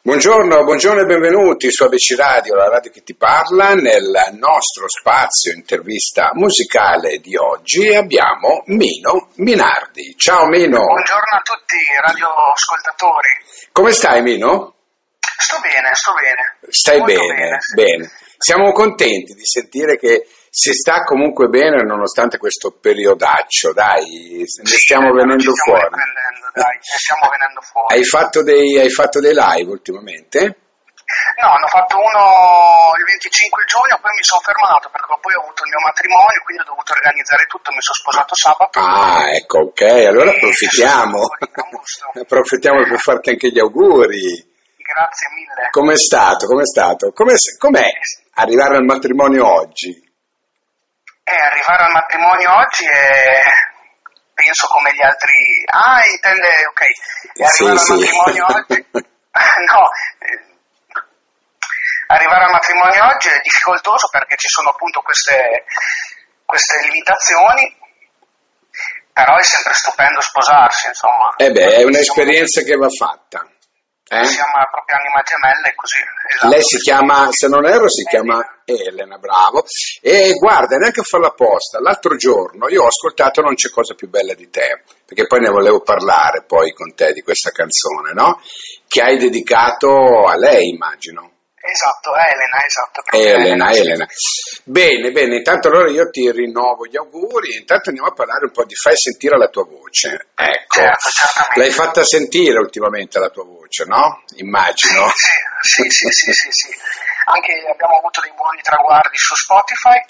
Buongiorno, buongiorno e benvenuti su ABC Radio, la radio che ti parla. Nel nostro spazio intervista musicale di oggi abbiamo Mino Minardi. Ciao Mino. Buongiorno a tutti radioascoltatori. Come stai Mino? Sto bene, sto bene. Stai Molto bene, bene. bene. Siamo contenti di sentire che si sta comunque bene nonostante questo periodaccio, dai, ne stiamo Sì, venendo ci stiamo fuori. riprendendo, dai, stiamo venendo fuori. Hai fatto, dei, hai fatto dei live ultimamente? No, hanno fatto uno il 25 giugno, poi mi sono fermato perché poi ho avuto il mio matrimonio, quindi ho dovuto organizzare tutto, mi sono sposato sabato. Ah, ecco, ok, allora approfittiamo. approfittiamo per farti anche gli auguri. Grazie mille. Com'è stato? Com'è stato? Com'è, com'è arrivare al matrimonio oggi? Eh, arrivare al matrimonio oggi è penso come gli altri. Ah intende ok. Sì, arrivare sì. al matrimonio oggi? No. Arrivare al matrimonio oggi è difficoltoso perché ci sono appunto queste queste limitazioni però è sempre stupendo sposarsi insomma. Eh beh, è un'esperienza che va fatta. Eh? siamo la propria anima gemella e così esatto. Lei si chiama, se non erro, si chiama Elena, bravo. E guarda, neanche a farla apposta. L'altro giorno io ho ascoltato Non c'è cosa più bella di te, perché poi ne volevo parlare poi con te di questa canzone, no? Che hai dedicato a lei, immagino. Esatto Elena esatto Elena, sì. Elena. Bene, bene, intanto allora io ti rinnovo gli auguri intanto andiamo a parlare un po' di fai sentire la tua voce. Ecco, Certo, l'hai fatta sentire ultimamente la tua voce, no? Immagino. Sì, sì, sì, sì, sì, sì. Anche abbiamo avuto dei buoni traguardi su Spotify.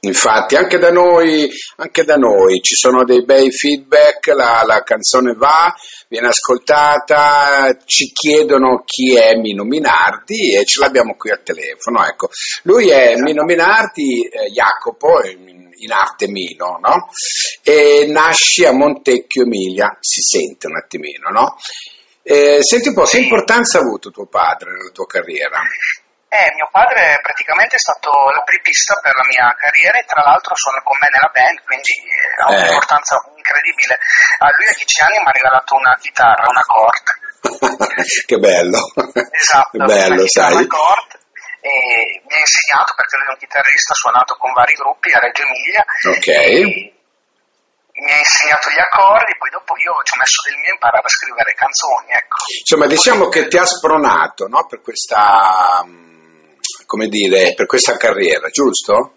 Infatti, anche da noi, anche da noi ci sono dei bei feedback, la, la canzone va, viene ascoltata, ci chiedono chi è Mino Minardi e ce l'abbiamo qui al telefono. Ecco. Lui è Mino Minardi, eh, Jacopo, in, in arte Mino, no? E nasce a Montecchio Emilia, si sente un attimino, no? Eh, senti un po', che importanza ha avuto tuo padre nella tua carriera? Eh, mio padre praticamente è stato l'apripista per la mia carriera e tra l'altro suona con me nella band, quindi eh, ha Eh. un'importanza incredibile. A lui a 10 anni mi ha regalato una chitarra, una Cort. che bello, Esatto, bello, una chitarra sai. Cort. E mi ha insegnato perché lui è un chitarrista, ha suonato con vari gruppi a Reggio Emilia. Ok. Mi ha insegnato gli accordi, poi dopo io ci ho messo del mio imparare a scrivere canzoni, ecco. Insomma, diciamo che ti ha spronato no, per questa, mm, come dire, per questa carriera, giusto?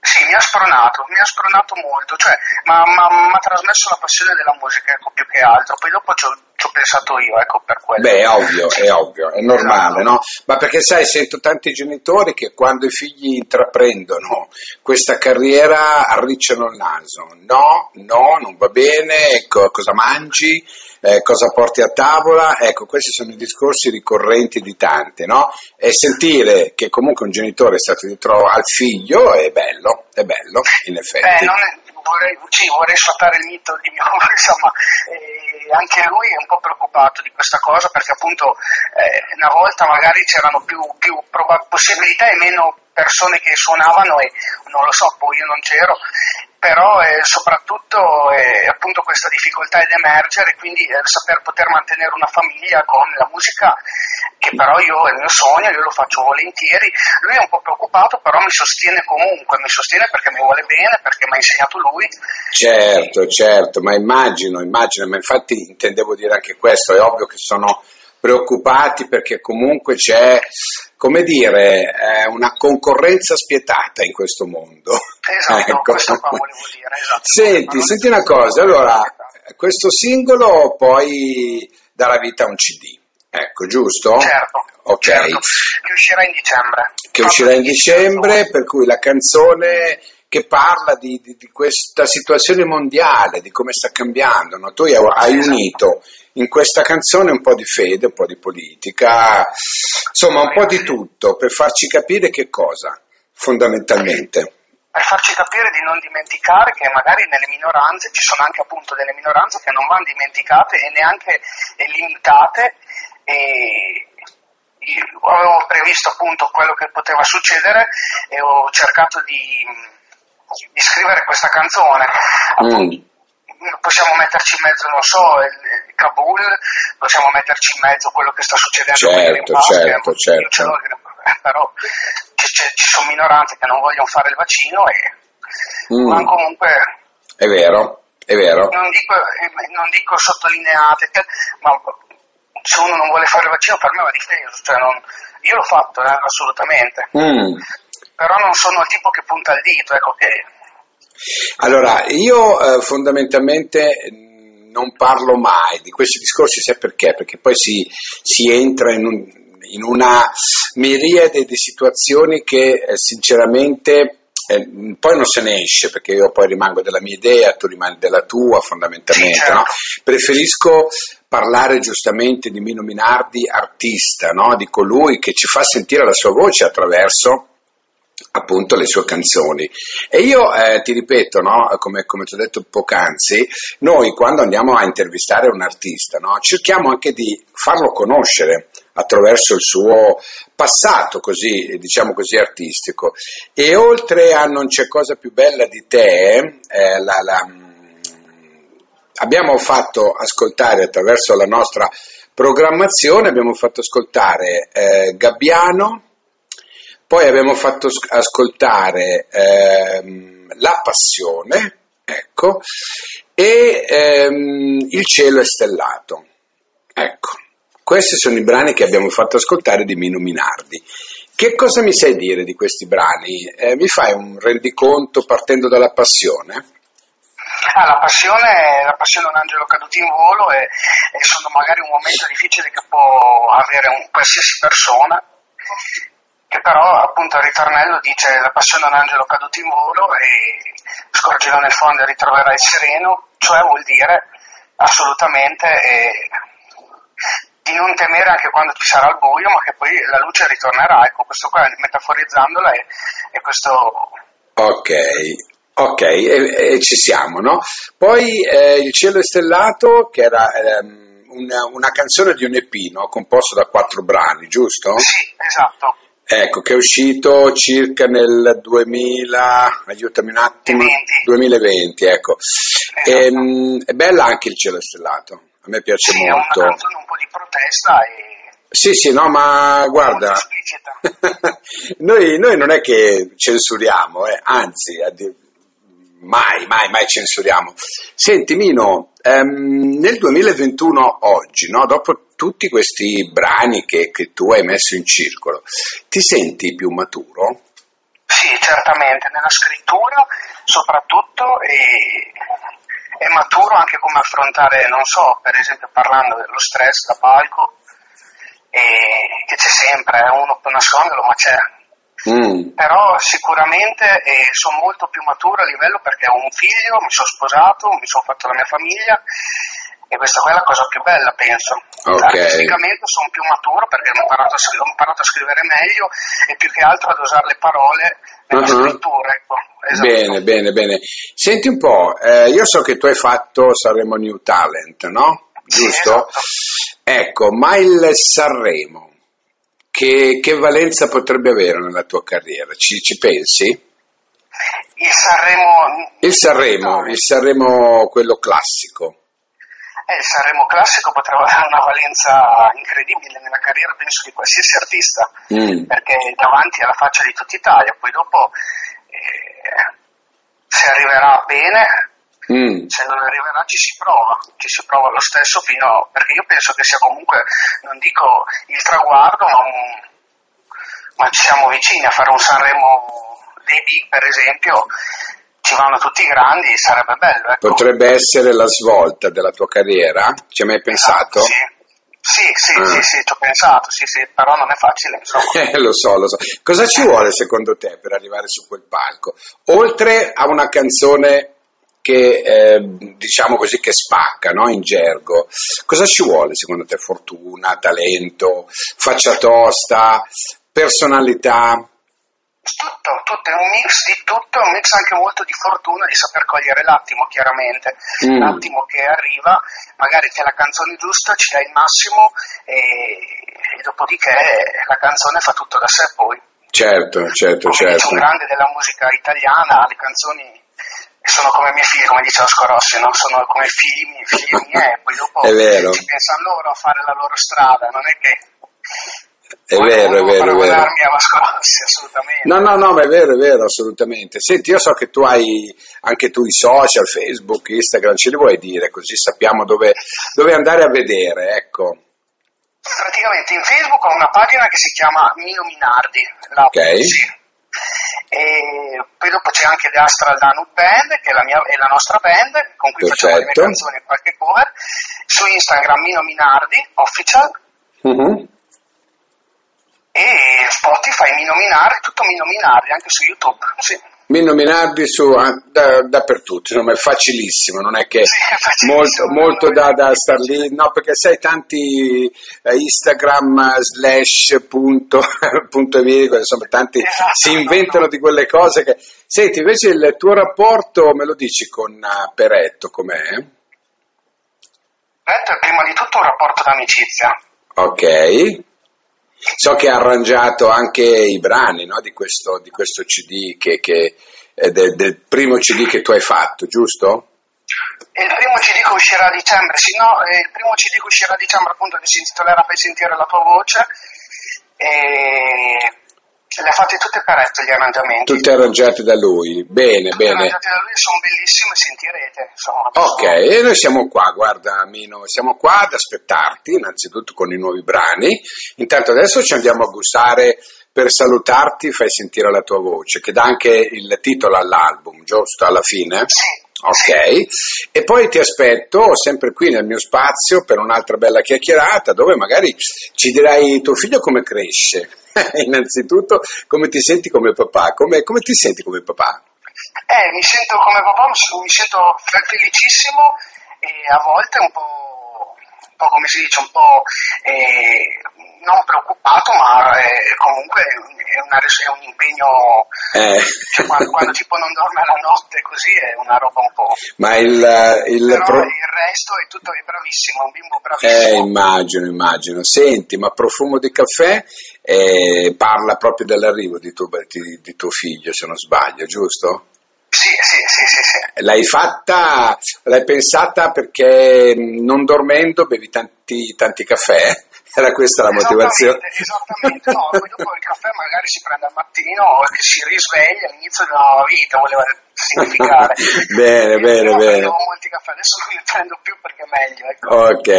Sì, mi ha spronato, mi ha spronato molto, cioè mi ha trasmesso la passione della musica, ecco, più che altro, poi dopo ci ho, ci ho pensato io, ecco, per quello. Beh, è ovvio, è ovvio, è normale, Esatto. no? Ma perché sai, sento tanti genitori che quando i figli intraprendono questa carriera arricciano il naso. No, no, non va bene, ecco, cosa mangi, eh, cosa porti a tavola, ecco, questi sono i discorsi ricorrenti di tanti, no? E sentire che comunque un genitore è stato dietro al figlio è bello, è bello, in effetti. Beh, non è- vorrei, sì, vorrei sfatare il mito di mio, insomma, eh, anche lui è un po' preoccupato di questa cosa perché appunto eh, una volta magari c'erano più, più proba- possibilità e meno persone che suonavano e non lo so, poi io non c'ero, però eh, soprattutto eh, appunto questa difficoltà ed emergere, quindi eh, saper poter mantenere una famiglia con la musica che però io è il mio sogno, io lo faccio volentieri, lui è un po' preoccupato però mi sostiene comunque, mi sostiene perché mi vuole bene, perché mi ha insegnato lui, Certo, certo, ma immagino, immagino, ma infatti intendevo dire anche questo, è ovvio che sono preoccupati perché comunque c'è, come dire, eh, una concorrenza spietata in questo mondo. esatto, Ecco. questo qua volevo dire, esatto. Senti, senti una cosa, allora, questo singolo poi darà vita a un CD, ecco, giusto? Certo, Ok. certo, che uscirà in dicembre. che uscirà in dicembre, per cui la canzone che parla di, di- di questa situazione mondiale, di come sta cambiando. no? Tu hai, Esatto. unito in questa canzone un po' di fede, un po' di politica, insomma un po' di tutto per farci capire che cosa, fondamentalmente. per farci capire di non dimenticare che magari nelle minoranze ci sono anche appunto delle minoranze che non vanno dimenticate e neanche limitate e avevo previsto appunto quello che poteva succedere e ho cercato di, di scrivere questa canzone Mm. possiamo metterci in mezzo, non so, il, il Kabul, possiamo metterci in mezzo quello che sta succedendo certo, con certo, certo. Eh, però ci, ci, sono minoranze che non vogliono fare il vaccino e mm. ma comunque è vero, è vero. Non dico, non dico sottolineate, ma se uno non vuole fare il vaccino per me va difeso, cioè non, io l'ho fatto eh, assolutamente, mm. Però non sono il tipo che punta il dito, ecco che... Allora, io eh, fondamentalmente non parlo mai di questi discorsi, sai perché? Perché poi si, si entra in, un, in, una miriade di situazioni che eh, sinceramente eh, poi non se ne esce perché io poi rimango della mia idea, tu rimani della tua fondamentalmente. Sì, certo. no? Preferisco parlare giustamente di Mino Minardi artista, no? di colui che ci fa sentire la sua voce attraverso appunto le sue canzoni. E io eh, ti ripeto, no, come, come, ti ho detto poc'anzi, noi quando andiamo a intervistare un artista, no, cerchiamo anche di farlo conoscere attraverso il suo passato, così, diciamo così, artistico. E oltre a Non c'è cosa più bella di te, eh, la, la, abbiamo fatto ascoltare attraverso la nostra programmazione, abbiamo fatto ascoltare eh, Gabbiano, poi abbiamo fatto ascoltare ehm, La Passione, ecco, e ehm, Il cielo è stellato. Ecco, questi sono i brani che abbiamo fatto ascoltare di Mino Minardi. Che cosa mi sai dire di questi brani? Eh, mi fai un rendiconto partendo dalla passione? Ah, la passione, la passione è un angelo caduto in volo e, e sono magari un momento difficile che può avere un, qualsiasi persona che però appunto il ritornello dice la passione è un angelo caduto in volo e scorgilo nel fondo e ritroverai il sereno, cioè vuol dire assolutamente eh, di non temere anche quando ci sarà il buio, ma che poi la luce ritornerà. Ecco, questo qua metaforizzandola è, è questo... Ok, ok, e, e, ci siamo, no? Poi eh, Il cielo è stellato, che era... Ehm, una, una, canzone di un EP, no? composto da quattro brani, giusto? Sì, esatto. Ecco, che è uscito circa nel 2000, aiutami un attimo, 2020, 2020 ecco. Esatto. E, ehm, è bella anche il cielo stellato, a me piace sì, molto. È una canzone un po' di protesta e... Sì, sì, no, ma guarda, noi, noi, non è che censuriamo, eh, anzi, mai, mai, mai censuriamo. Senti Mino, ehm, nel 2021 oggi, no, dopo tutti questi brani che, che, tu hai messo in circolo, ti senti più maturo? Sì, certamente, nella scrittura soprattutto e è maturo anche come affrontare, non so, per esempio parlando dello stress da palco, che c'è sempre, eh, uno può nasconderlo, ma c'è, Mm. Però sicuramente eh, sono molto più maturo a livello perché ho un figlio, mi sono sposato, mi sono fatto la mia famiglia e questa è la cosa più bella, penso. Okay. Artisticamente sono più maturo perché ho imparato, ho imparato, a scrivere meglio e più che altro ad usare le parole nella uh-huh. scrittura. Ecco. Esatto. Bene, bene, bene. Senti un po', eh, io so che tu hai fatto Sanremo New Talent, no? Giusto? Sì, esatto. Ecco, ma il Sanremo, che, che, valenza potrebbe avere nella tua carriera? Ci, ci pensi? Il Sanremo... Il Sanremo, il Sanremo quello classico. Eh, il Sanremo classico potrebbe avere una valenza incredibile nella carriera, penso, di qualsiasi artista, mm. perché è davanti alla faccia di tutta Italia, poi dopo eh, se arriverà bene Mm. Se non arriverà ci si prova, ci si prova lo stesso fino a, perché io penso che sia comunque, non dico il traguardo, ma, un, ma ci siamo vicini a fare un Sanremo dei big per esempio, ci vanno tutti i grandi, sarebbe bello. Ecco. Potrebbe essere la svolta della tua carriera? Ci hai mai pensato? Esatto, sì. Sì, sì, ah. sì, sì, ci ho pensato, sì, sì, però non è facile. Eh, lo so, lo so. Cosa ci vuole secondo te per arrivare su quel palco? Oltre a una canzone che eh, diciamo così che spacca no? in gergo. Cosa ci vuole secondo te? Fortuna, talento, faccia tosta, personalità? Tutto, tutto, è un mix di tutto, un mix anche molto di fortuna, di saper cogliere l'attimo chiaramente, mm. l'attimo che arriva, magari c'è la canzone giusta, ci dai il massimo e, e dopodiché la canzone fa tutto da sé poi. Certo, certo, Come certo. C'è un grande della musica italiana, le canzoni sono come miei figli, come diceva Scorossi, no? sono come figli, figli miei, e poi dopo ci pensano loro a fare la loro strada, non è che è vero, è vero, è vero. Assolutamente. No, no, no, ma è vero, è vero, assolutamente. Senti, io so che tu hai anche tu i social, Facebook, Instagram, ce li vuoi dire così sappiamo dove, dove andare a vedere, ecco. Praticamente in Facebook ho una pagina che si chiama Mino Minardi, la ok. E poi dopo c'è anche The Astral Danube Band, che è la, mia, è la nostra band, con cui Perfetto. facciamo le mie canzoni e qualche cover. Su Instagram Mino Minardi, official. Uh-huh e Spotify, Mino Minardi, tutto Mino Minardi, anche su YouTube. Sì. Mino Minardi su, da, dappertutto, insomma è facilissimo, non è che sì, è molto, molto da, da star lì, no perché sai tanti eh, Instagram slash punto, punto virgola, insomma tanti esatto, si inventano no. di quelle cose che... Senti, invece il tuo rapporto, me lo dici con uh, Peretto, com'è? Peretto è prima di tutto un rapporto d'amicizia. Ok. So che ha arrangiato anche i brani no, di, questo, di, questo, CD, che, che è del, del, primo CD che tu hai fatto, giusto? Il primo CD che uscirà a dicembre, sì, no, il primo CD che uscirà a dicembre appunto che si intitolerà Fai sentire la tua voce e le ha fatte tutte corrette gli arrangiamenti. Tutte arrangiate da lui, bene, tutte bene. arrangiate da lui, sono bellissime, sentirete. Insomma, ok, e noi siamo qua, guarda Mino, siamo qua ad aspettarti, innanzitutto con i nuovi brani. Intanto adesso ci andiamo a gustare per salutarti, fai sentire la tua voce, che dà anche il titolo all'album, giusto, alla fine? Sì. Ok, e poi ti aspetto sempre qui nel mio spazio per un'altra bella chiacchierata dove magari ci dirai tuo figlio come cresce, innanzitutto come ti senti come papà, come, come ti senti come papà? Eh, mi sento come papà, mi sento felicissimo e a volte un po', un po come si dice, un po' eh, non preoccupato, ma eh, comunque è, una, è, un impegno. Eh. Cioè, quando, quando, tipo non dorme la notte così è una roba un po'. Ma il, il, Però pro... il resto è tutto è bravissimo, è un bimbo bravissimo. Eh, immagino, immagino. Senti, ma profumo di caffè eh, parla proprio dell'arrivo di tuo, di, di tuo figlio, se non sbaglio, giusto? Sì, sì, sì, sì, sì. L'hai fatta, l'hai pensata perché non dormendo bevi tanti, tanti caffè? Era questa la motivazione. Esattamente, no, poi dopo il caffè magari si prende al mattino e si risveglia all'inizio di una nuova vita, voleva significare. bene, Io bene, bene. molti caffè, adesso non ne prendo più perché è meglio. Ecco. Ok,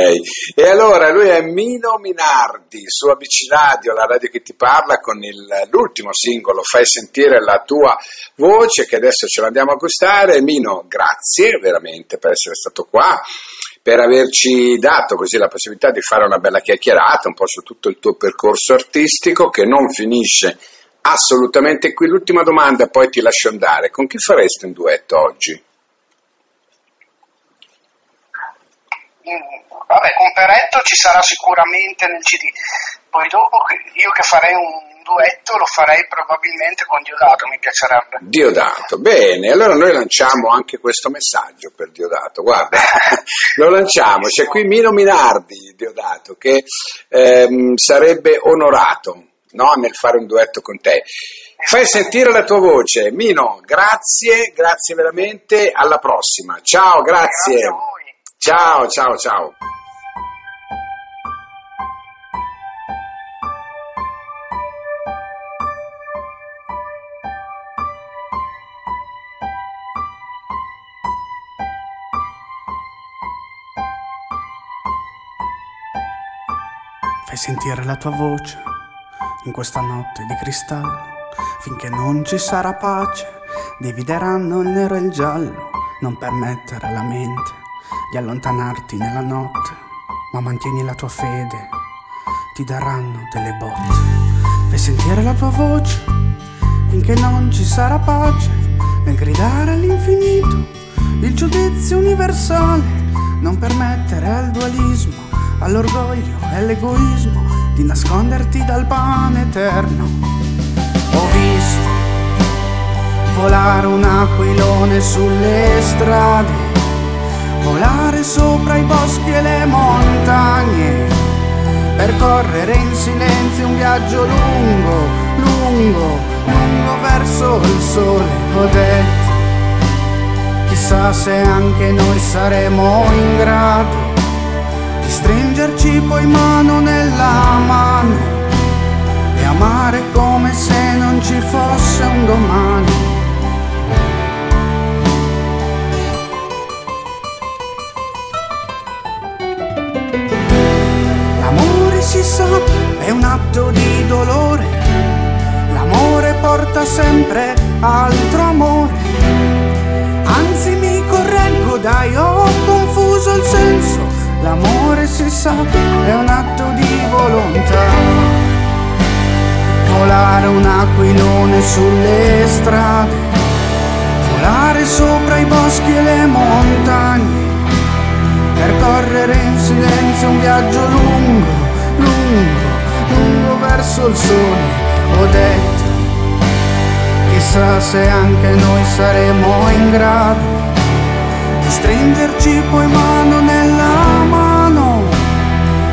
e allora lui è Mino Minardi su ABC Radio, la radio che ti parla, con il, l'ultimo singolo Fai sentire la tua voce che adesso ce l'andiamo a gustare. Mino, grazie veramente per essere stato qua per averci dato così la possibilità di fare una bella chiacchierata un po' su tutto il tuo percorso artistico che non finisce assolutamente qui. L'ultima domanda, poi ti lascio andare. Con chi faresti un duetto oggi? Vabbè, con Peretto ci sarà sicuramente nel CD. Poi dopo io che farei un duetto lo farei probabilmente con Diodato, mi piacerebbe. Diodato, bene, allora noi lanciamo anche questo messaggio per Diodato, guarda, lo lanciamo, c'è qui Mino Minardi, Diodato, che ehm, sarebbe onorato no, nel fare un duetto con te. Fai sentire la tua voce, Mino, grazie, grazie veramente, alla prossima, ciao, grazie. grazie. Ciao, ciao, ciao. Fai sentire la tua voce in questa notte di cristallo. Finché non ci sarà pace, divideranno il nero e il giallo. Non permettere alla mente di allontanarti nella notte, ma mantieni la tua fede, ti daranno delle botte. Fai sentire la tua voce finché non ci sarà pace nel gridare all'infinito il giudizio universale. Non permettere al dualismo all'orgoglio e all'egoismo di nasconderti dal pane eterno. Ho visto volare un aquilone sulle strade, volare sopra i boschi e le montagne, percorrere in silenzio un viaggio lungo, lungo, lungo verso il sole. Ho detto Chissà se anche noi saremo in grado stringerci poi mano nella mano e amare come se non ci fosse un domani. L'amore si sa è un atto di dolore, l'amore porta sempre altro amore Anzi mi correggo dai, ho confuso il senso. L'amore si sa è un atto di volontà. Volare un aquilone sulle strade, volare sopra i boschi e le montagne, percorrere in silenzio un viaggio lungo, lungo, lungo verso il sole. Ho detto Chissà se anche noi saremo in grado stringerci poi mano nella mano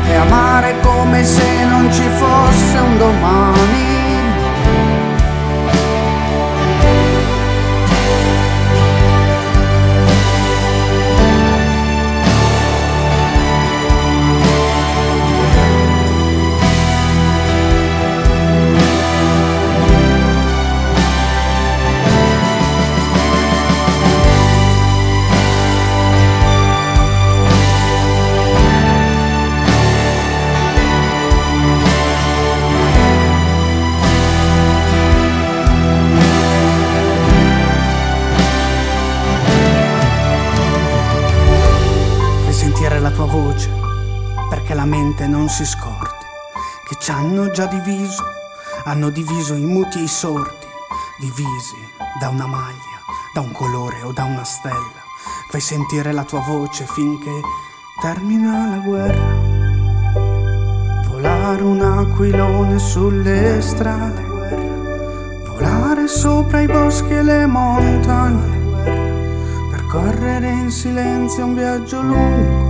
e amare come se non ci fosse un domani. Perché la mente non si scordi, che ci hanno già diviso, hanno diviso i muti e i sordi, divisi da una maglia, da un colore o da una stella. Fai sentire la tua voce finché termina la guerra. Volare un aquilone sulle strade, volare sopra i boschi e le montagne, percorrere in silenzio un viaggio lungo